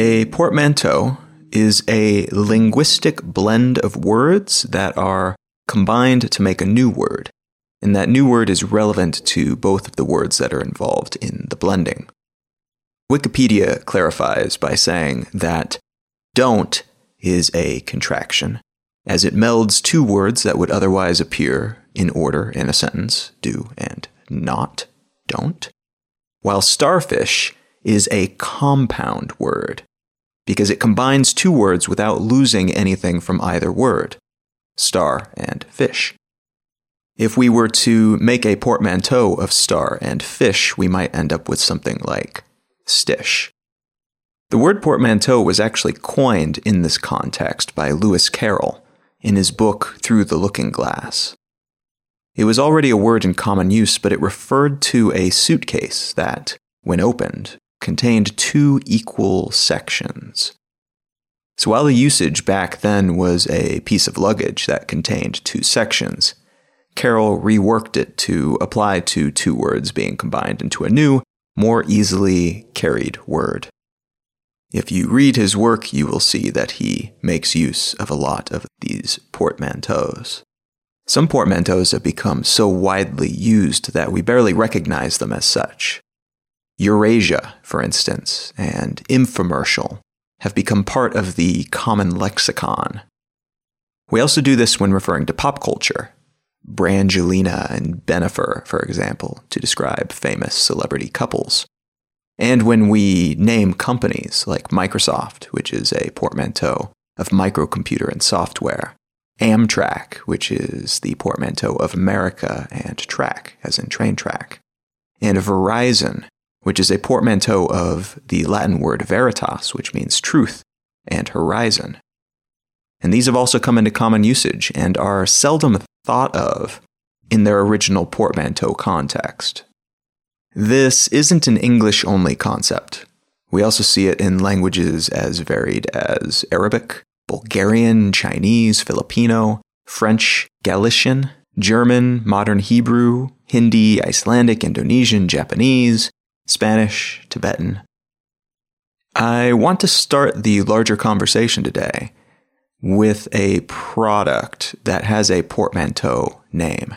A portmanteau is a linguistic blend of words that are combined to make a new word, and that new word is relevant to both of the words that are involved in the blending. Wikipedia clarifies by saying that don't is a contraction, as it melds two words that would otherwise appear in order in a sentence, do and not, don't, while starfish is a compound word because it combines two words without losing anything from either word star and fish. If we were to make a portmanteau of star and fish, we might end up with something like stish. The word portmanteau was actually coined in this context by Lewis Carroll in his book Through the Looking Glass. It was already a word in common use, but it referred to a suitcase that, when opened, contained two equal sections. So while the usage back then was a piece of luggage that contained two sections, Carroll reworked it to apply to two words being combined into a new, more easily carried word. If you read his work, you will see that he makes use of a lot of these portmanteaus. Some portmanteaus have become so widely used that we barely recognize them as such. Eurasia, for instance, and infomercial have become part of the common lexicon. We also do this when referring to pop culture. Brangelina and Bennifer, for example, to describe famous celebrity couples. And when we name companies like Microsoft, which is a portmanteau of microcomputer and software, Amtrak, which is the portmanteau of America and track, as in train track, and Verizon, which is a portmanteau of the Latin word veritas, which means truth, and horizon. And these have also come into common usage and are seldom thought of in their original portmanteau context. This isn't an English only concept. We also see it in languages as varied as Arabic, Bulgarian, Chinese, Filipino, French, Galician, German, Modern Hebrew, Hindi, Icelandic, Indonesian, Japanese, Spanish, Tibetan. I want to start the larger conversation today with a product that has a portmanteau name.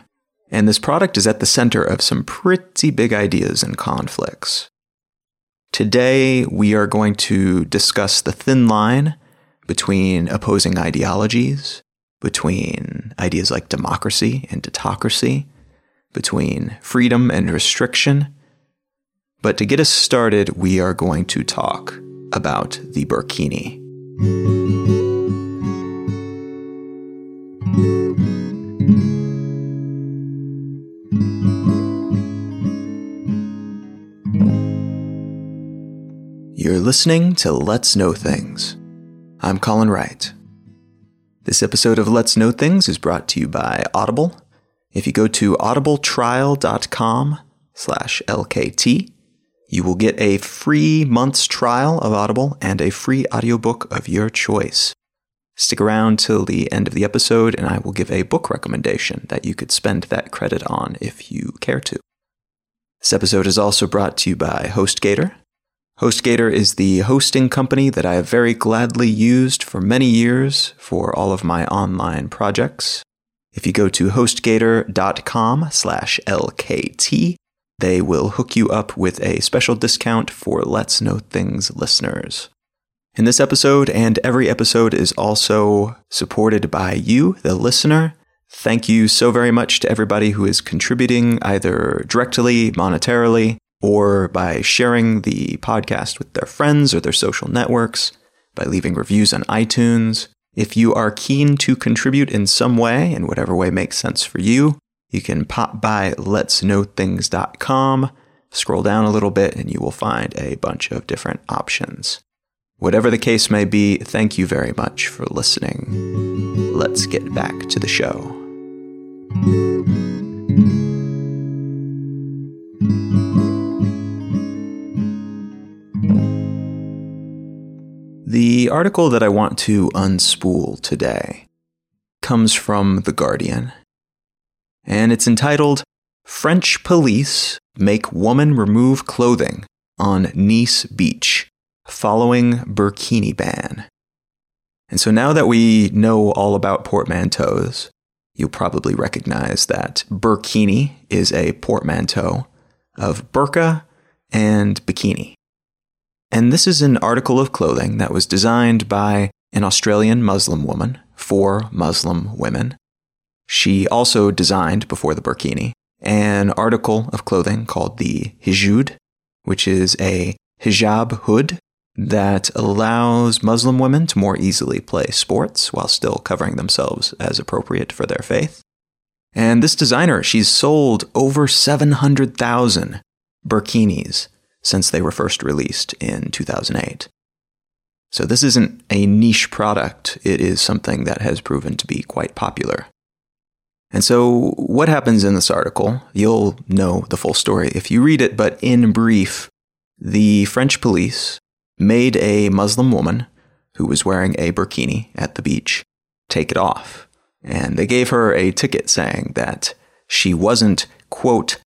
And this product is at the center of some pretty big ideas and conflicts. Today, we are going to discuss the thin line between opposing ideologies, between ideas like democracy and autocracy, between freedom and restriction. But to get us started, we are going to talk about the burkini. You're listening to Let's Know Things. I'm Colin Wright. This episode of Let's Know Things is brought to you by Audible. If you go to audibletrial.com slash LKT, you will get a free month's trial of Audible and a free audiobook of your choice. Stick around till the end of the episode, and I will give a book recommendation that you could spend that credit on if you care to. This episode is also brought to you by HostGator. HostGator is the hosting company that I have very gladly used for many years for all of my online projects. If you go to hostgator.com slash LKT, they will hook you up with a special discount for Let's Know Things listeners. In this episode and every episode is also supported by you, the listener. Thank you so very much to everybody who is contributing either directly, monetarily, or by sharing the podcast with their friends or their social networks, by leaving reviews on iTunes. If you are keen to contribute in some way, in whatever way makes sense for you, you can pop by letsknowthings.com, scroll down a little bit, and you will find a bunch of different options. Whatever the case may be, thank you very much for listening. Let's get back to the show. The article that I want to unspool today comes from The Guardian, and it's entitled French Police Make Woman Remove Clothing on Nice Beach Following Burkini Ban. And so now that we know all about portmanteaus, you'll probably recognize that burkini is a portmanteau of burqa and bikini. And this is an article of clothing that was designed by an Australian Muslim woman for Muslim women. She also designed, before the burkini, an article of clothing called the hijood, which is a hijab hood that allows Muslim women to more easily play sports while still covering themselves as appropriate for their faith. And this designer, she's sold over 700,000 burkinis since they were first released in 2008. So this isn't a niche product, it is something that has proven to be quite popular. And so, what happens in this article? You'll know the full story if you read it, but in brief, the French police made a Muslim woman who was wearing a burkini at the beach take it off. And they gave her a ticket saying that she wasn't, quote,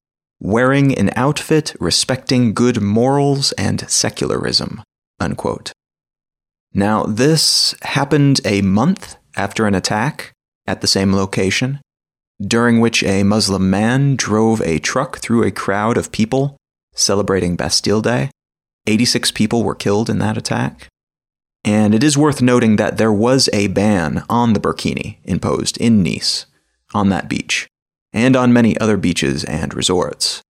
wearing an outfit respecting good morals and secularism, unquote. Now, this happened a month after an attack at the same location, during which a Muslim man drove a truck through a crowd of people celebrating Bastille Day 86 people were killed in that attack. And it is worth noting that there was a ban on the burkini imposed in Nice on that beach and on many other beaches and resorts.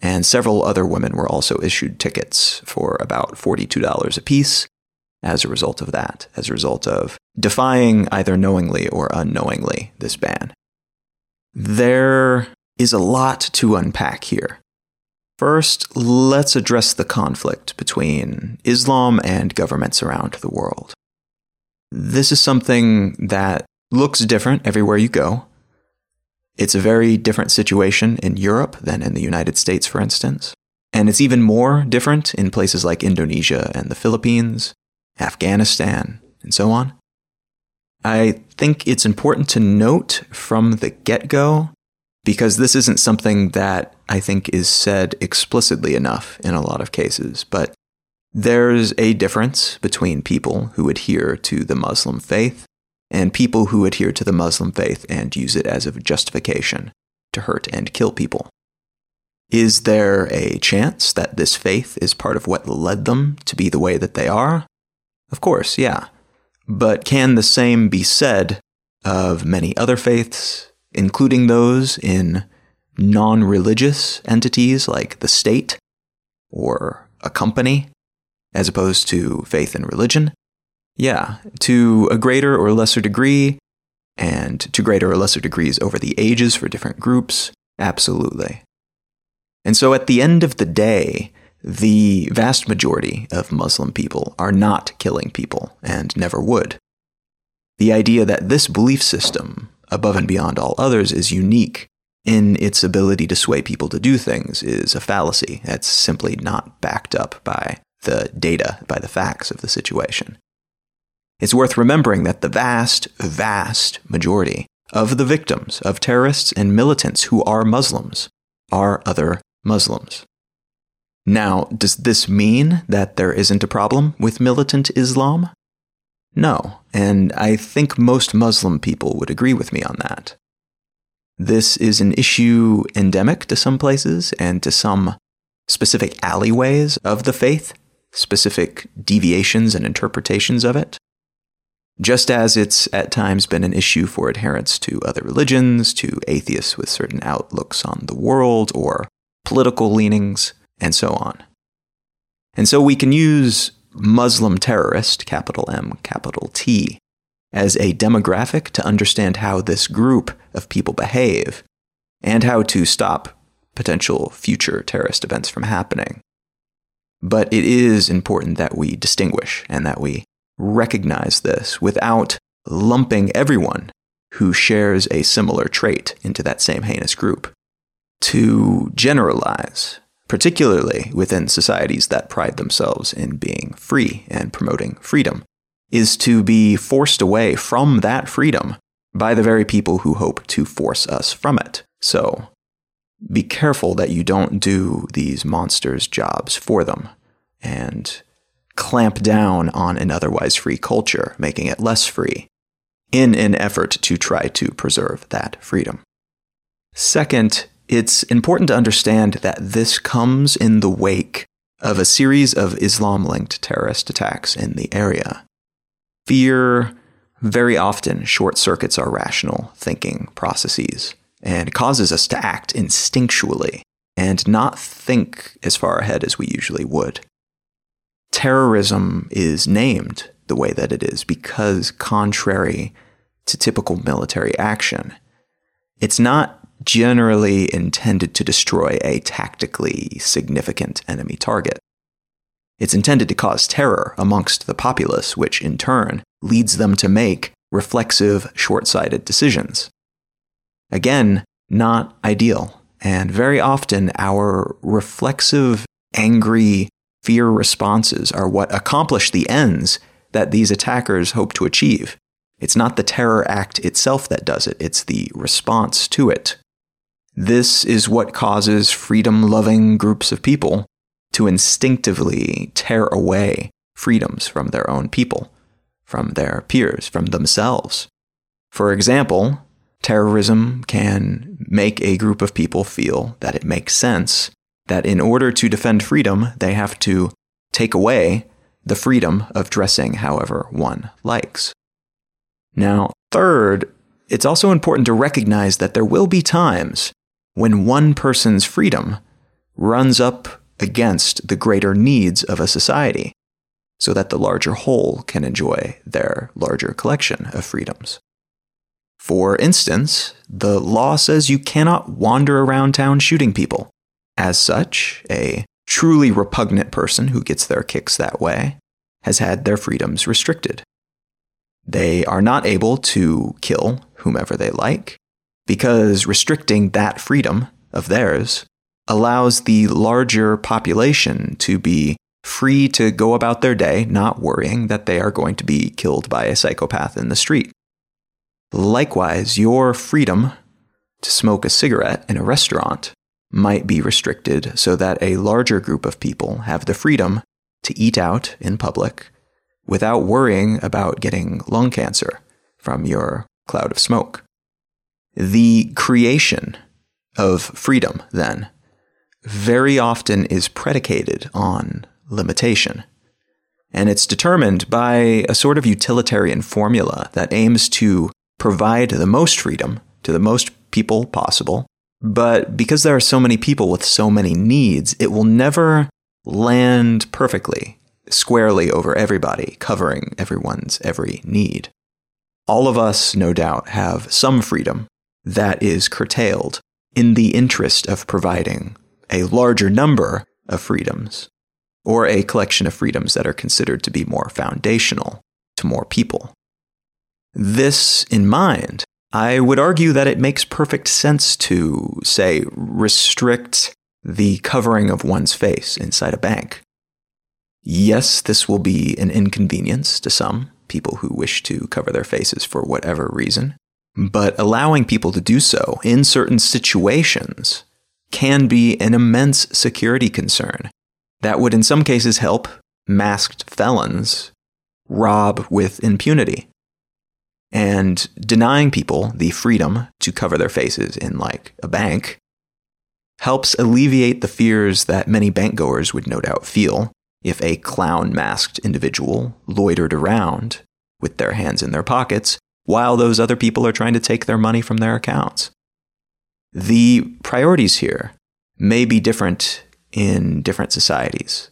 And several other women were also issued tickets for about $42 apiece as a result of that, as a result of defying either knowingly or unknowingly this ban. There is a lot to unpack here. First, let's address the conflict between Islam and governments around the world. This is something that looks different everywhere you go. It's a very different situation in Europe than in the United States, for instance. And it's even more different in places like Indonesia and the Philippines, Afghanistan, and so on. I think it's important to note from the get go because this isn't something that I think is said explicitly enough in a lot of cases, but there's a difference between people who adhere to the Muslim faith and people who adhere to the Muslim faith and use it as a justification to hurt and kill people. Is there a chance that this faith is part of what led them to be the way that they are? Of course, yeah. But can the same be said of many other faiths, including those in non religious entities like the state or a company, as opposed to faith and religion? Yeah, to a greater or lesser degree, and to greater or lesser degrees over the ages for different groups, absolutely. And so at the end of the day, the vast majority of Muslim people are not killing people and never would. The idea that this belief system above and beyond all others, is unique in its ability to sway people to do things is a fallacy. That's simply not backed up by the data, by the facts of the situation. It's worth remembering that the vast, vast majority of the victims of terrorists and militants who are Muslims are other Muslims. Now, does this mean that there isn't a problem with militant Islam? No, and I think most Muslim people would agree with me on that. This is an issue endemic to some places and to some specific alleyways of the faith, specific deviations and interpretations of it. Just as it's at times been an issue for adherents to other religions, to atheists with certain outlooks on the world or political leanings, and so on. And so we can use Muslim terrorist, capital M, capital T, as a demographic to understand how this group of people behave and how to stop potential future terrorist events from happening. But it is important that we distinguish and that we recognize this without lumping everyone who shares a similar trait into that same heinous group. To generalize particularly within societies that pride themselves in being free and promoting freedom, is to be forced away from that freedom by the very people who hope to force us from it. So be careful that you don't do these monsters' jobs for them and clamp down on an otherwise free culture, making it less free, in an effort to try to preserve that freedom. Second, it's important to understand that this comes in the wake of a series of Islam linked terrorist attacks in the area. Fear very often short circuits our rational thinking processes and causes us to act instinctually and not think as far ahead as we usually would. Terrorism is named the way that it is because, contrary to typical military action, it's not generally intended to destroy a tactically significant enemy target. It's intended to cause terror amongst the populace, which in turn leads them to make reflexive, short sighted decisions. Again, not ideal. And very often, our reflexive, angry, fear responses are what accomplish the ends that these attackers hope to achieve. It's not the terror act itself that does it, it's the response to it. This is what causes freedom loving groups of people to instinctively tear away freedoms from their own people, from their peers, from themselves. For example, terrorism can make a group of people feel that it makes sense that in order to defend freedom, they have to take away the freedom of dressing however one likes. Now, third, it's also important to recognize that there will be times when one person's freedom runs up against the greater needs of a society so that the larger whole can enjoy their larger collection of freedoms. For instance, the law says you cannot wander around town shooting people. As such, a truly repugnant person who gets their kicks that way has had their freedoms restricted. They are not able to kill whomever they like because restricting that freedom of theirs allows the larger population to be free to go about their day, not worrying that they are going to be killed by a psychopath in the street. Likewise, your freedom to smoke a cigarette in a restaurant might be restricted so that a larger group of people have the freedom to eat out in public without worrying about getting lung cancer from your cloud of smoke. The creation of freedom, then, very often is predicated on limitation. And it's determined by a sort of utilitarian formula that aims to provide the most freedom to the most people possible. But because there are so many people with so many needs, it will never land perfectly, squarely over everybody, covering everyone's every need. All of us, no doubt, have some freedom that is curtailed in the interest of providing a larger number of freedoms, or a collection of freedoms that are considered to be more foundational to more people. This in mind, I would argue that it makes perfect sense to, say, restrict the covering of one's face inside a bank. Yes, this will be an inconvenience to some people who wish to cover their faces for whatever reason, but allowing people to do so in certain situations can be an immense security concern that would, in some cases, help masked felons rob with impunity and denying people the freedom to cover their faces in like a bank helps alleviate the fears that many bankgoers would no doubt feel if a clown masked individual loitered around with their hands in their pockets while those other people are trying to take their money from their accounts. The priorities here may be different in different societies.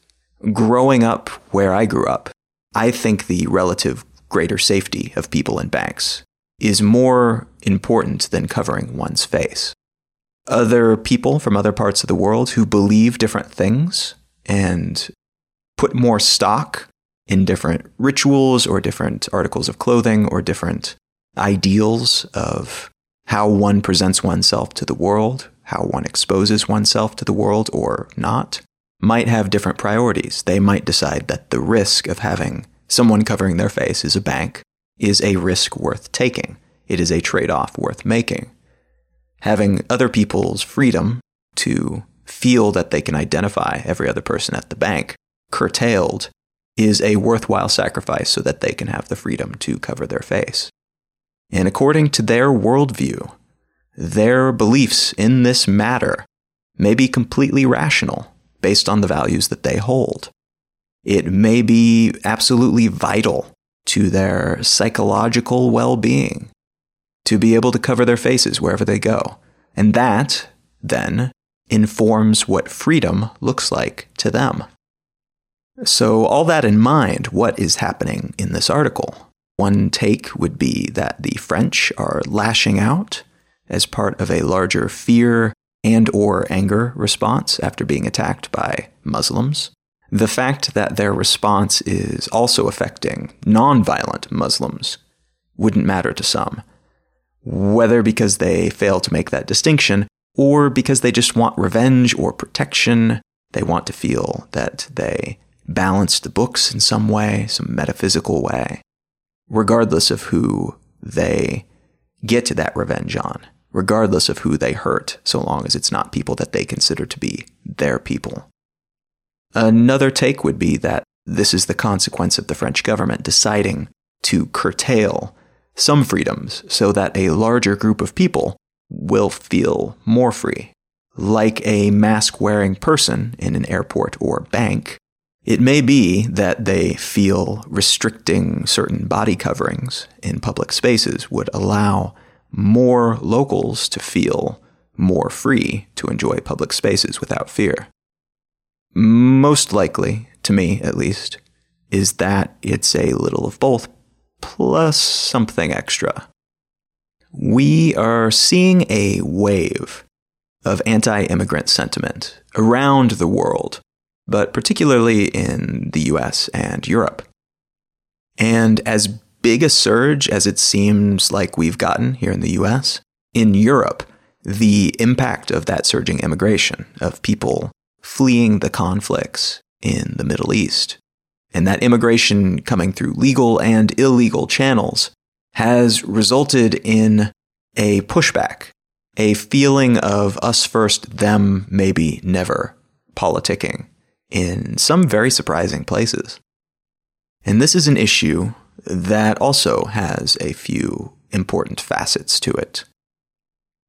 Growing up where I grew up, I think the relative greater safety of people in banks is more important than covering one's face. Other people from other parts of the world who believe different things and put more stock in different rituals or different articles of clothing or different ideals of how one presents oneself to the world, how one exposes oneself to the world or not, might have different priorities. They might decide that the risk of having someone covering their face is a bank is a risk worth taking. It is a trade off worth making. Having other people's freedom to feel that they can identify every other person at the bank curtailed is a worthwhile sacrifice so that they can have the freedom to cover their face. And according to their worldview, their beliefs in this matter may be completely rational based on the values that they hold. It may be absolutely vital to their psychological well being to be able to cover their faces wherever they go. And that, then, informs what freedom looks like to them. So, all that in mind, what is happening in this article? One take would be that the French are lashing out as part of a larger fear and or anger response after being attacked by Muslims. The fact that their response is also affecting nonviolent Muslims wouldn't matter to some, whether because they fail to make that distinction or because they just want revenge or protection. They want to feel that they balance the books in some way, some metaphysical way, regardless of who they get that revenge on regardless of who they hurt, so long as it's not people that they consider to be their people. Another take would be that this is the consequence of the French government deciding to curtail some freedoms so that a larger group of people will feel more free. Like a mask wearing person in an airport or bank, it may be that they feel restricting certain body coverings in public spaces would allow more locals to feel more free to enjoy public spaces without fear. Most likely, to me at least, is that it's a little of both plus something extra. We are seeing a wave of anti immigrant sentiment around the world, but particularly in the US and Europe. And as big a surge as it seems like we've gotten here in the US, in Europe, the impact of that surging immigration, of people fleeing the conflicts in the Middle East, and that immigration coming through legal and illegal channels, has resulted in a pushback, a feeling of us first, them maybe never politicking in some very surprising places. And this is an issue that also has a few important facets to it.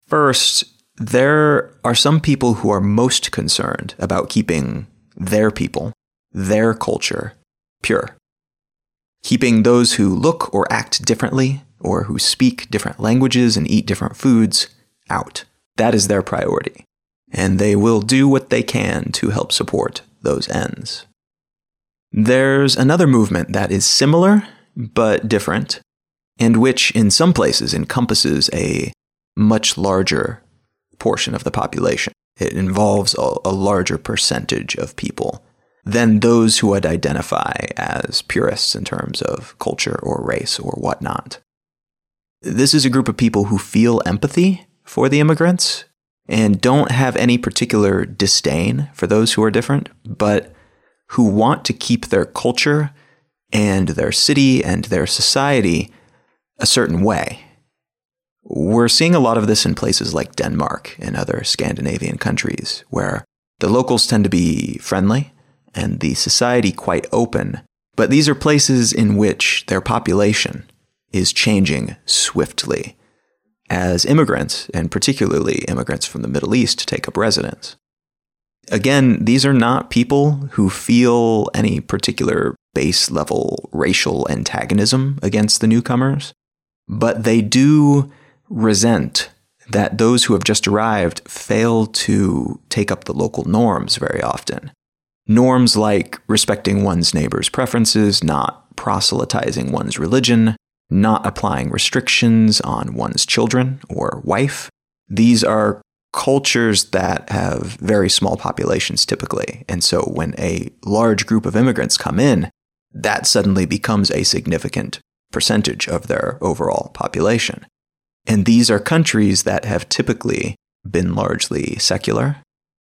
First, there are some people who are most concerned about keeping their people, their culture, pure. Keeping those who look or act differently, or who speak different languages and eat different foods, out. That is their priority. And they will do what they can to help support those ends. There's another movement that is similar but different, and which in some places encompasses a much larger portion of the population. It involves a, a larger percentage of people than those who would identify as purists in terms of culture or race or whatnot. This is a group of people who feel empathy for the immigrants and don't have any particular disdain for those who are different, but who want to keep their culture and their city and their society a certain way. We're seeing a lot of this in places like Denmark and other Scandinavian countries, where the locals tend to be friendly and the society quite open. But these are places in which their population is changing swiftly as immigrants, and particularly immigrants from the Middle East, take up residence. Again, these are not people who feel any particular base level racial antagonism against the newcomers, but they do resent that those who have just arrived fail to take up the local norms very often. Norms like respecting one's neighbor's preferences, not proselytizing one's religion, not applying restrictions on one's children or wife. These are cultures that have very small populations typically. And so when a large group of immigrants come in, that suddenly becomes a significant percentage of their overall population. And these are countries that have typically been largely secular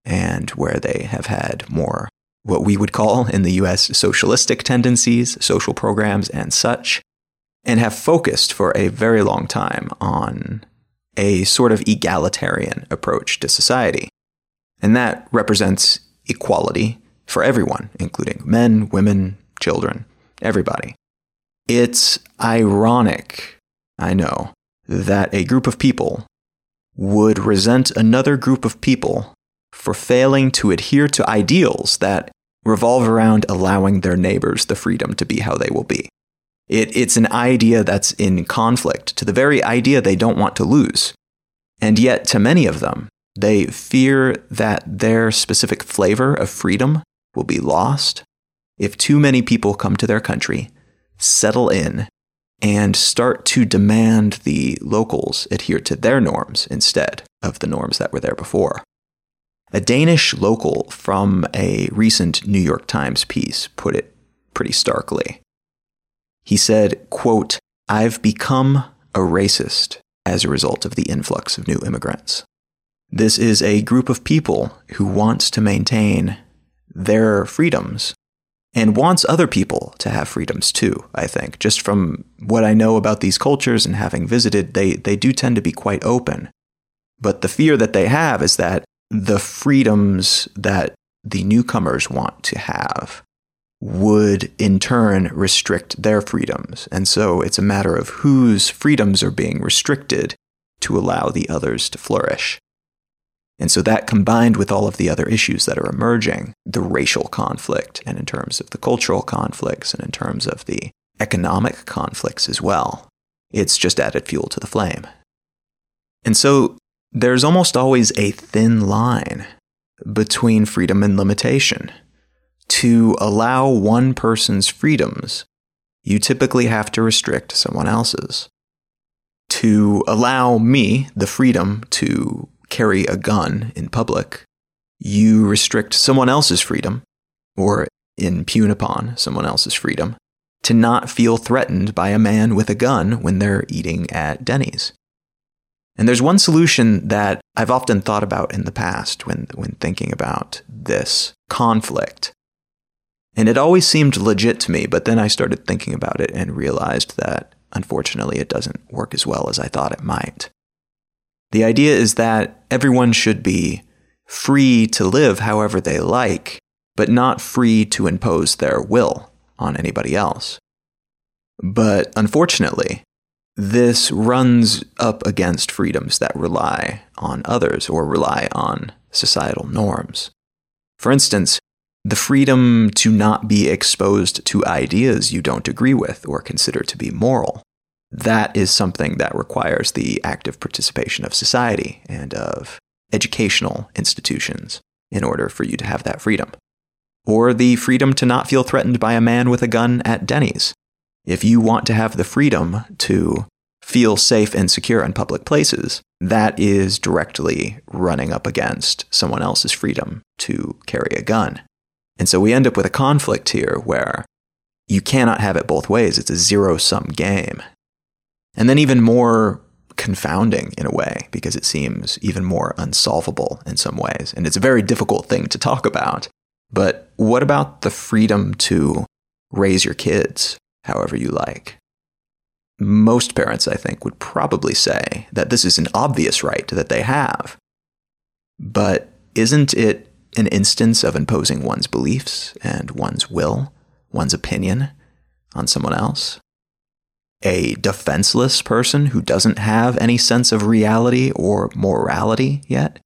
and where they have had more what we would call in the US socialistic tendencies, social programs, and such, and have focused for a very long time on a sort of egalitarian approach to society. And that represents equality for everyone, including men, women, children, everybody. It's ironic, I know, that a group of people would resent another group of people for failing to adhere to ideals that revolve around allowing their neighbors the freedom to be how they will be. It, it's an idea that's in conflict to the very idea they don't want to lose. And yet, to many of them, they fear that their specific flavor of freedom will be lost if too many people come to their country, settle in, and start to demand the locals adhere to their norms instead of the norms that were there before. A Danish local from a recent New York Times piece put it pretty starkly. He said, quote, I've become a racist as a result of the influx of new immigrants. This is a group of people who wants to maintain their freedoms and wants other people to have freedoms too, I think. Just from what I know about these cultures and having visited, they, they do tend to be quite open. But the fear that they have is that the freedoms that the newcomers want to have would in turn restrict their freedoms. And so it's a matter of whose freedoms are being restricted to allow the others to flourish. And so that combined with all of the other issues that are emerging, the racial conflict, and in terms of the cultural conflicts, and in terms of the economic conflicts as well, it's just added fuel to the flame. And so there's almost always a thin line between freedom and limitation. To allow one person's freedoms, you typically have to restrict someone else's. To allow me the freedom to carry a gun in public, you restrict someone else's freedom, or impugn upon someone else's freedom, to not feel threatened by a man with a gun when they're eating at Denny's. And there's one solution that I've often thought about in the past when, when thinking about this conflict. And it always seemed legit to me, but then I started thinking about it and realized that unfortunately it doesn't work as well as I thought it might. The idea is that everyone should be free to live however they like, but not free to impose their will on anybody else. But unfortunately, this runs up against freedoms that rely on others or rely on societal norms. For instance, the freedom to not be exposed to ideas you don't agree with or consider to be moral that is something that requires the active participation of society and of educational institutions in order for you to have that freedom. Or the freedom to not feel threatened by a man with a gun at Denny's. If you want to have the freedom to feel safe and secure in public places, that is directly running up against someone else's freedom to carry a gun. And so we end up with a conflict here where you cannot have it both ways. It's a zero sum game. And then even more confounding in a way because it seems even more unsolvable in some ways. And it's a very difficult thing to talk about. But what about the freedom to raise your kids however you like? Most parents, I think, would probably say that this is an obvious right that they have. But isn't it an instance of imposing one's beliefs and one's will, one's opinion on someone else? A defenseless person who doesn't have any sense of reality or morality yet?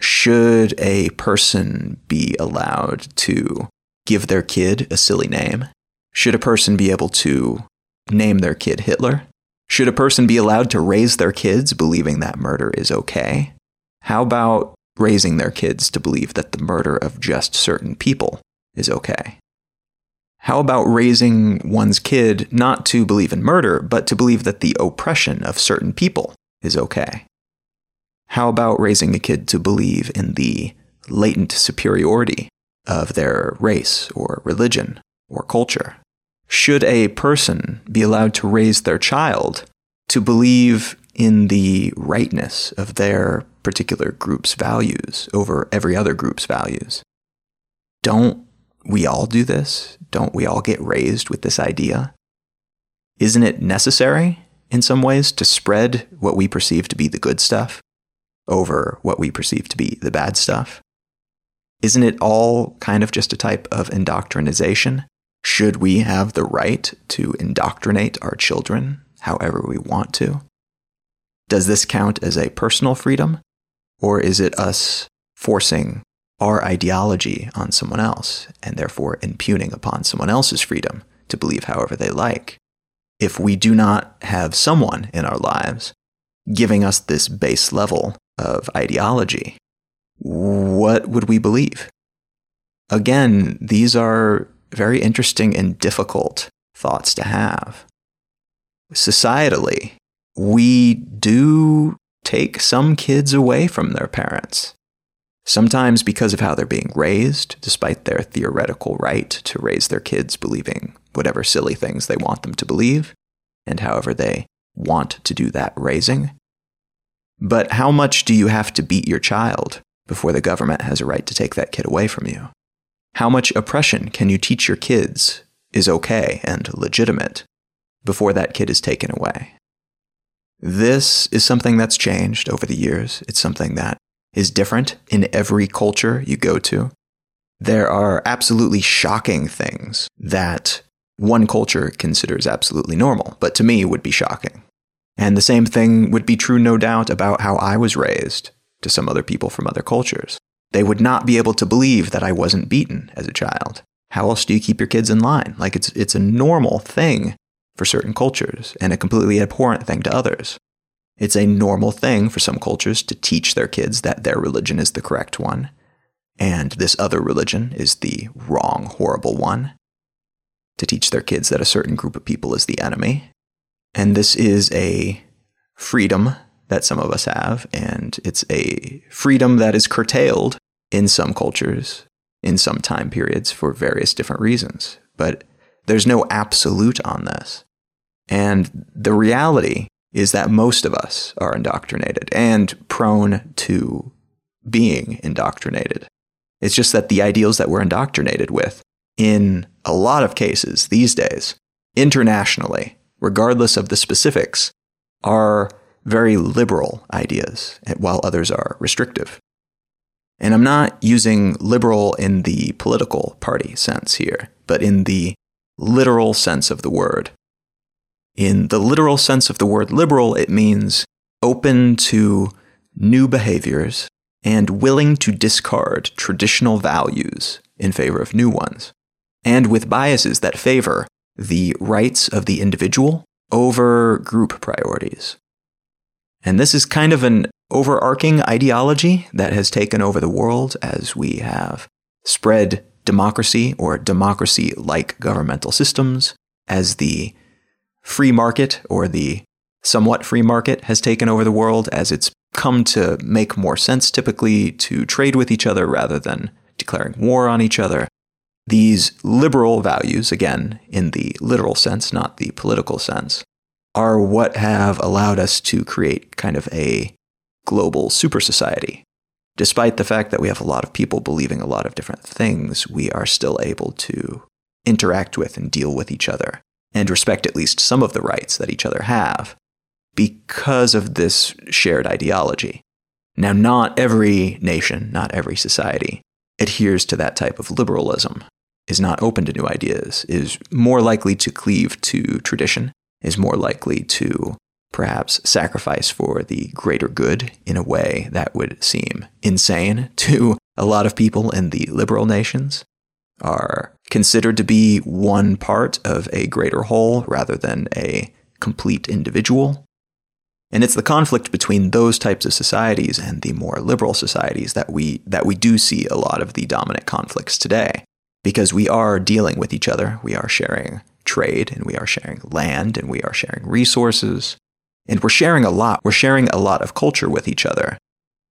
Should a person be allowed to give their kid a silly name? Should a person be able to name their kid Hitler? Should a person be allowed to raise their kids believing that murder is okay? How about raising their kids to believe that the murder of just certain people is okay? How about raising one's kid not to believe in murder, but to believe that the oppression of certain people is okay? How about raising a kid to believe in the latent superiority of their race or religion or culture? Should a person be allowed to raise their child to believe in the rightness of their particular group's values over every other group's values. Don't we all do this? Don't we all get raised with this idea? Isn't it necessary in some ways to spread what we perceive to be the good stuff over what we perceive to be the bad stuff? Isn't it all kind of just a type of indoctrination? Should we have the right to indoctrinate our children however we want to? Does this count as a personal freedom? Or is it us forcing our ideology on someone else and therefore impugning upon someone else's freedom to believe however they like? If we do not have someone in our lives giving us this base level of ideology, what would we believe? Again, these are very interesting and difficult thoughts to have. Societally, we do take some kids away from their parents. Sometimes because of how they're being raised, despite their theoretical right to raise their kids believing whatever silly things they want them to believe, and however they want to do that raising. But how much do you have to beat your child before the government has a right to take that kid away from you? How much oppression can you teach your kids is okay and legitimate before that kid is taken away? This is something that's changed over the years. It's something that is different in every culture you go to. There are absolutely shocking things that one culture considers absolutely normal, but to me would be shocking. And the same thing would be true, no doubt, about how I was raised to some other people from other cultures. They would not be able to believe that I wasn't beaten as a child. How else do you keep your kids in line? Like it's, it's a normal thing for certain cultures and a completely abhorrent thing to others. It's a normal thing for some cultures to teach their kids that their religion is the correct one and this other religion is the wrong, horrible one. To teach their kids that a certain group of people is the enemy. And this is a freedom that some of us have, and it's a freedom that is curtailed in some cultures, in some time periods, for various different reasons. But there's no absolute on this. And the reality is that most of us are indoctrinated and prone to being indoctrinated. It's just that the ideals that we're indoctrinated with, in a lot of cases these days, internationally, regardless of the specifics, are very liberal ideas, while others are restrictive. And I'm not using liberal in the political party sense here, but in the literal sense of the word. In the literal sense of the word liberal, it means open to new behaviors and willing to discard traditional values in favor of new ones, and with biases that favor the rights of the individual over group priorities. And this is kind of an overarching ideology that has taken over the world as we have spread democracy or democracy like governmental systems as the free market or the somewhat free market has taken over the world as it's come to make more sense typically to trade with each other rather than declaring war on each other. These liberal values, again, in the literal sense, not the political sense, are what have allowed us to create kind of a global super society. Despite the fact that we have a lot of people believing a lot of different things, we are still able to interact with and deal with each other and respect at least some of the rights that each other have because of this shared ideology. Now, not every nation, not every society adheres to that type of liberalism, is not open to new ideas, is more likely to cleave to tradition is more likely to perhaps sacrifice for the greater good in a way that would seem insane to a lot of people in the liberal nations, are considered to be one part of a greater whole rather than a complete individual. And it's the conflict between those types of societies and the more liberal societies that we, that we do see a lot of the dominant conflicts today. Because we are dealing with each other, we are sharing trade and we are sharing land and we are sharing resources. And we're sharing a lot. We're sharing a lot of culture with each other.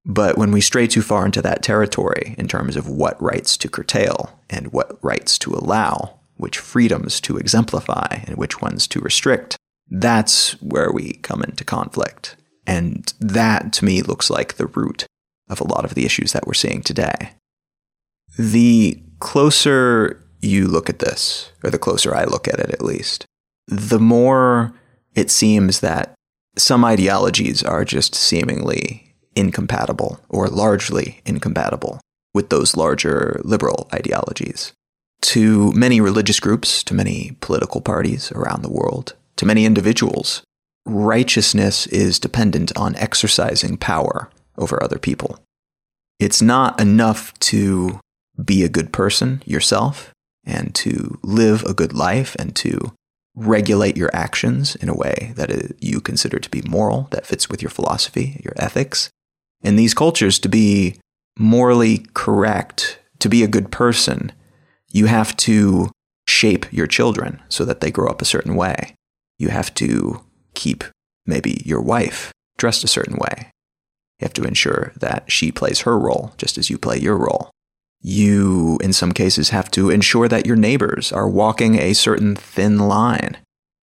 But when we stray too far into that territory in terms of what rights to curtail and what rights to allow, which freedoms to exemplify and which ones to restrict, that's where we come into conflict. And that to me looks like the root of a lot of the issues that we're seeing today. The closer you look at this, or the closer I look at it at least, the more it seems that some ideologies are just seemingly incompatible or largely incompatible with those larger liberal ideologies. To many religious groups, to many political parties around the world, to many individuals, righteousness is dependent on exercising power over other people. It's not enough to be a good person yourself and to live a good life and to regulate your actions in a way that you consider to be moral, that fits with your philosophy, your ethics. In these cultures, to be morally correct, to be a good person, you have to shape your children so that they grow up a certain way. You have to keep maybe your wife dressed a certain way. You have to ensure that she plays her role just as you play your role. You, in some cases, have to ensure that your neighbors are walking a certain thin line.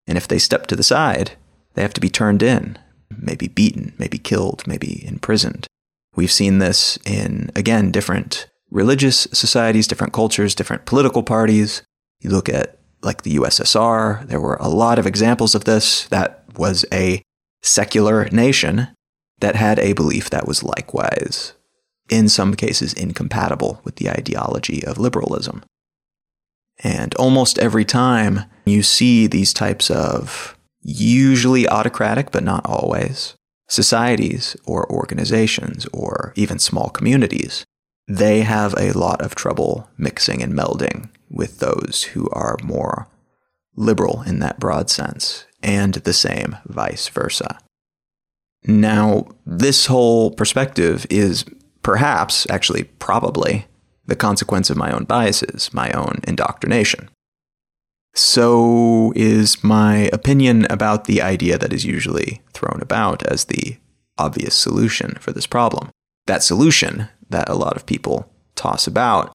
And if they step to the side, they have to be turned in, maybe beaten, maybe killed, maybe imprisoned. We've seen this in, again, different religious societies, different cultures, different political parties. You look at like the USSR, there were a lot of examples of this. That was a secular nation that had a belief that was likewise, in some cases, incompatible with the ideology of liberalism. And almost every time you see these types of usually autocratic, but not always, societies or organizations or even small communities, they have a lot of trouble mixing and melding with those who are more liberal in that broad sense, and the same vice versa. Now, this whole perspective is perhaps, actually, probably, the consequence of my own biases, my own indoctrination. So is my opinion about the idea that is usually thrown about as the obvious solution for this problem. That solution that a lot of people toss about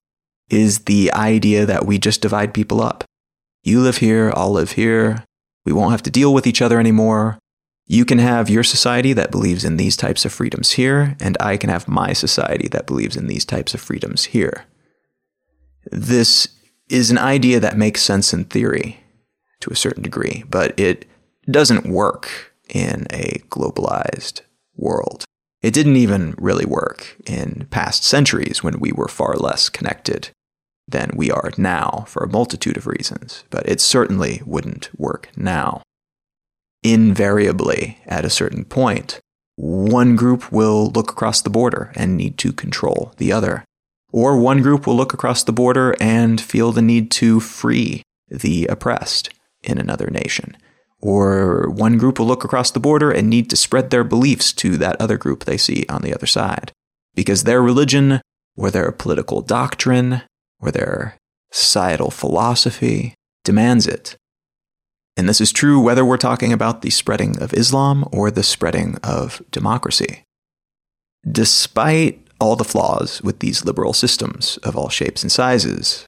is the idea that we just divide people up. You live here, I'll live here. We won't have to deal with each other anymore. You can have your society that believes in these types of freedoms here, and I can have my society that believes in these types of freedoms here. This is an idea that makes sense in theory to a certain degree, but it doesn't work in a globalized world. It didn't even really work in past centuries when we were far less connected than we are now for a multitude of reasons, but it certainly wouldn't work now. Invariably, at a certain point, one group will look across the border and need to control the other. Or one group will look across the border and feel the need to free the oppressed in another nation. Or one group will look across the border and need to spread their beliefs to that other group they see on the other side. Because their religion, or their political doctrine, or their societal philosophy demands it. And this is true whether we're talking about the spreading of Islam or the spreading of democracy. Despite all the flaws with these liberal systems of all shapes and sizes,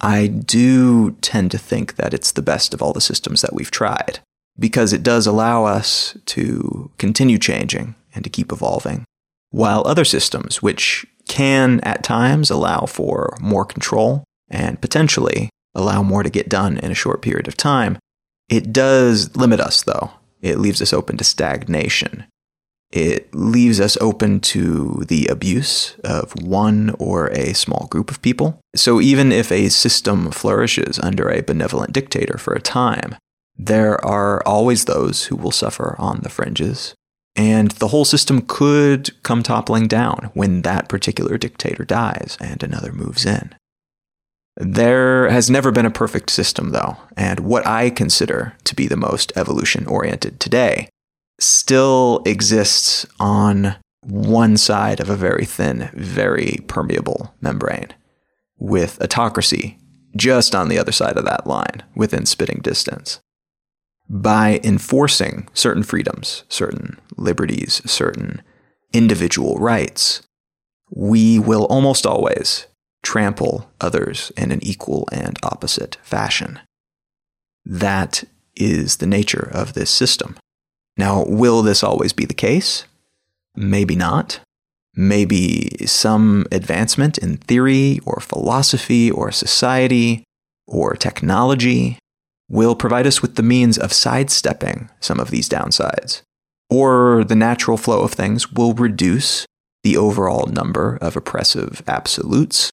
I do tend to think that it's the best of all the systems that we've tried, because it does allow us to continue changing and to keep evolving, while other systems, which can at times allow for more control and potentially allow more to get done in a short period of time. It does limit us, though. It leaves us open to stagnation. It leaves us open to the abuse of one or a small group of people. So even if a system flourishes under a benevolent dictator for a time, there are always those who will suffer on the fringes and the whole system could come toppling down when that particular dictator dies and another moves in. There has never been a perfect system, though, and what I consider to be the most evolution oriented today still exists on one side of a very thin, very permeable membrane, with autocracy just on the other side of that line, within spitting distance by enforcing certain freedoms, certain liberties, certain individual rights, we will almost always trample others in an equal and opposite fashion. That is the nature of this system. Now, will this always be the case? Maybe not. Maybe some advancement in theory or philosophy or society or technology will provide us with the means of sidestepping some of these downsides. Or the natural flow of things will reduce the overall number of oppressive absolutes,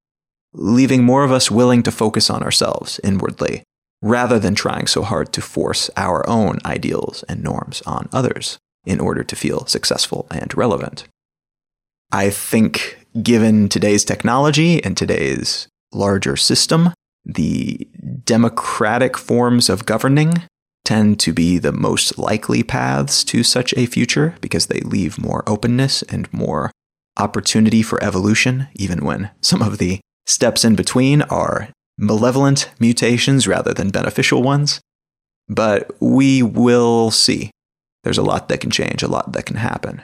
leaving more of us willing to focus on ourselves inwardly, rather than trying so hard to force our own ideals and norms on others in order to feel successful and relevant. I think, given today's technology and today's larger system, the democratic forms of governing tend to be the most likely paths to such a future because they leave more openness and more opportunity for evolution, even when some of the steps in between are malevolent mutations rather than beneficial ones. But we will see. There's a lot that can change, a lot that can happen.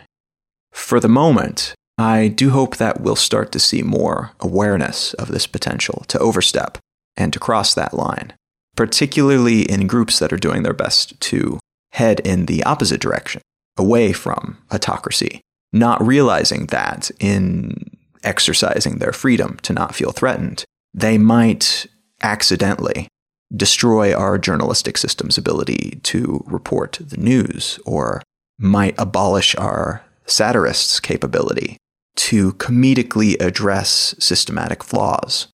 For the moment, I do hope that we'll start to see more awareness of this potential to overstep and to cross that line, particularly in groups that are doing their best to head in the opposite direction, away from autocracy, not realizing that in exercising their freedom to not feel threatened, they might accidentally destroy our journalistic system's ability to report the news or might abolish our satirists' capability to comedically address systematic flaws.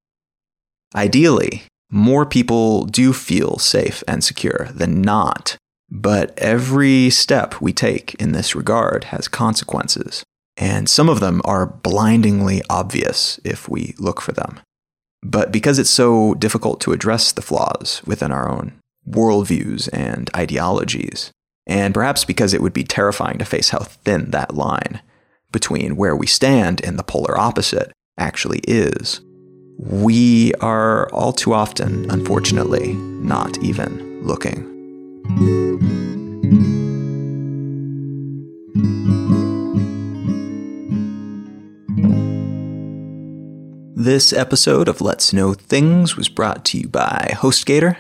Ideally, more people do feel safe and secure than not, but every step we take in this regard has consequences, and some of them are blindingly obvious if we look for them. But because it's so difficult to address the flaws within our own worldviews and ideologies, and perhaps because it would be terrifying to face how thin that line between where we stand and the polar opposite actually is, we are all too often, unfortunately, not even looking. This episode of Let's Know Things was brought to you by HostGator.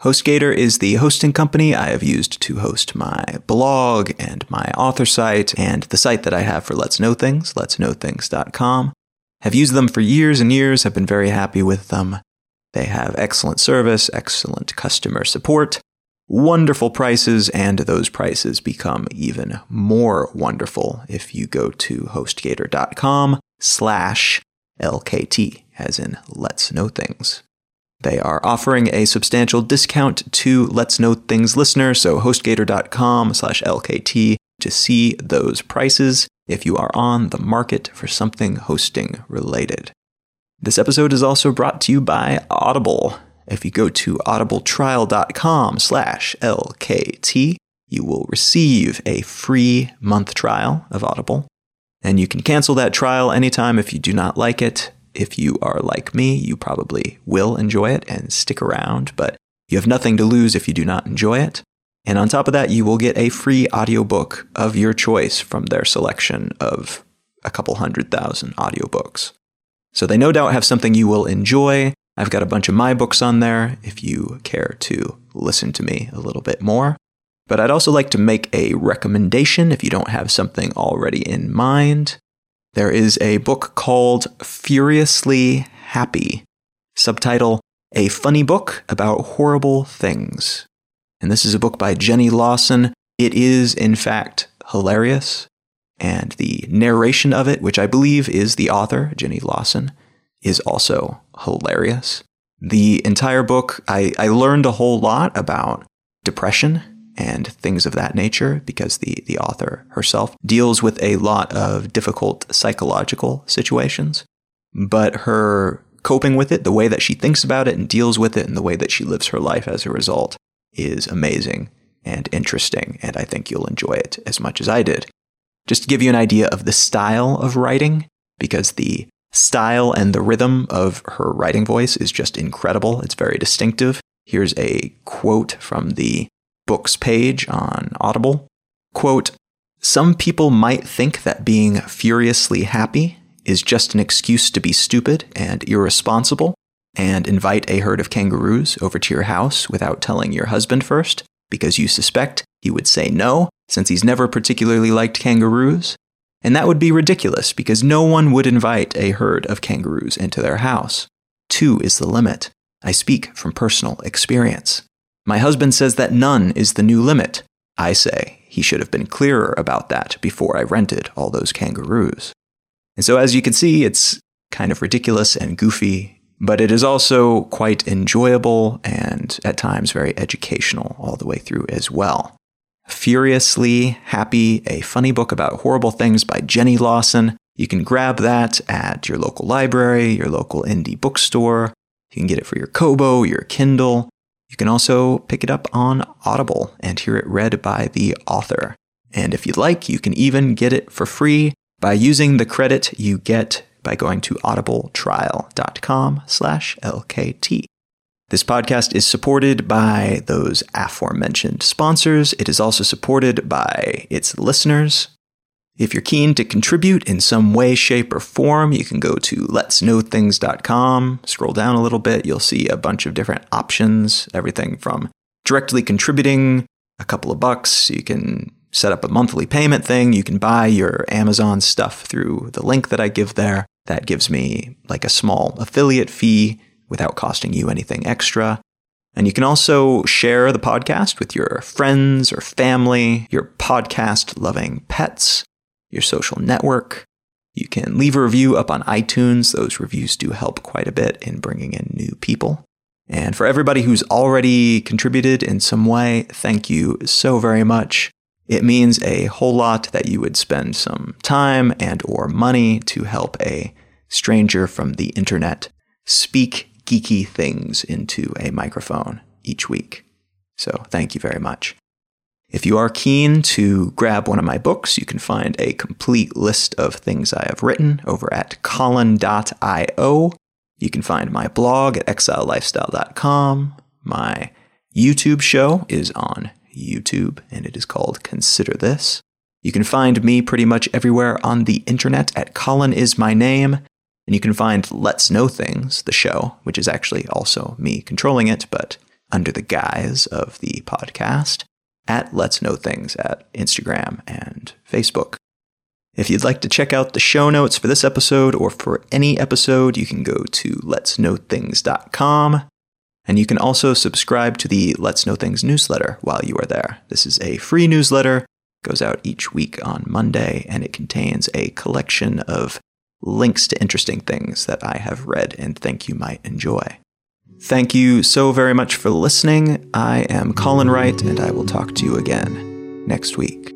HostGator is the hosting company I have used to host my blog and my author site and the site that I have for Let's Know Things, letsknowthings.com. Have used them for years and years, have been very happy with them. They have excellent service, excellent customer support, wonderful prices, and those prices become even more wonderful if you go to hostgator.com slash LKT, as in Let's Know Things. They are offering a substantial discount to Let's Know Things listeners, so hostgator.com slash LKT to see those prices if you are on the market for something hosting related. This episode is also brought to you by Audible. If you go to audibletrial.com slash LKT, you will receive a free month trial of Audible. And you can cancel that trial anytime if you do not like it if you are like me, you probably will enjoy it and stick around, but you have nothing to lose if you do not enjoy it. And on top of that, you will get a free audiobook of your choice from their selection of a couple hundred thousand audiobooks. So they no doubt have something you will enjoy. I've got a bunch of my books on there if you care to listen to me a little bit more. But I'd also like to make a recommendation if you don't have something already in mind. There is a book called Furiously Happy, subtitle A Funny Book About Horrible Things. And this is a book by Jenny Lawson. It is, in fact, hilarious. And the narration of it, which I believe is the author, Jenny Lawson, is also hilarious. The entire book, I, I learned a whole lot about depression and things of that nature because the, the author herself deals with a lot of difficult psychological situations. But her coping with it, the way that she thinks about it and deals with it, and the way that she lives her life as a result is amazing and interesting. And I think you'll enjoy it as much as I did. Just to give you an idea of the style of writing, because the style and the rhythm of her writing voice is just incredible. It's very distinctive. Here's a quote from the books page on Audible. Quote, some people might think that being furiously happy is just an excuse to be stupid and irresponsible and invite a herd of kangaroos over to your house without telling your husband first because you suspect he would say no since he's never particularly liked kangaroos. And that would be ridiculous because no one would invite a herd of kangaroos into their house. Two is the limit. I speak from personal experience. My husband says that none is the new limit. I say he should have been clearer about that before I rented all those kangaroos. And so, as you can see, it's kind of ridiculous and goofy, but it is also quite enjoyable and at times very educational all the way through as well. Furiously Happy, a funny book about horrible things by Jenny Lawson. You can grab that at your local library, your local indie bookstore. You can get it for your Kobo, your Kindle. You can also pick it up on Audible and hear it read by the author. And if you'd like, you can even get it for free by using the credit you get by going to audibletrial.com slash LKT. This podcast is supported by those aforementioned sponsors. It is also supported by its listeners. If you're keen to contribute in some way, shape, or form, you can go to letsknowthings.com. Scroll down a little bit, you'll see a bunch of different options, everything from directly contributing a couple of bucks. You can set up a monthly payment thing. You can buy your Amazon stuff through the link that I give there. That gives me like a small affiliate fee without costing you anything extra. And you can also share the podcast with your friends or family, your podcast loving pets, your social network. You can leave a review up on iTunes. Those reviews do help quite a bit in bringing in new people. And for everybody who's already contributed in some way, thank you so very much. It means a whole lot that you would spend some time and or money to help a stranger from the internet speak geeky things into a microphone each week. So thank you very much. If you are keen to grab one of my books, you can find a complete list of things I have written over at colin.io. You can find my blog at exilelifestyle.com. My YouTube show is on YouTube and it is called Consider This. You can find me pretty much everywhere on the internet at Colin is my name. And you can find Let's Know Things, the show, which is actually also me controlling it, but under the guise of the podcast, at Let's Know Things at Instagram and Facebook. If you'd like to check out the show notes for this episode or for any episode, you can go to letsknowthings.com. And you can also subscribe to the Let's Know Things newsletter while you are there. This is a free newsletter, goes out each week on Monday, and it contains a collection of links to interesting things that I have read and think you might enjoy. Thank you so very much for listening. I am Colin Wright, and I will talk to you again next week.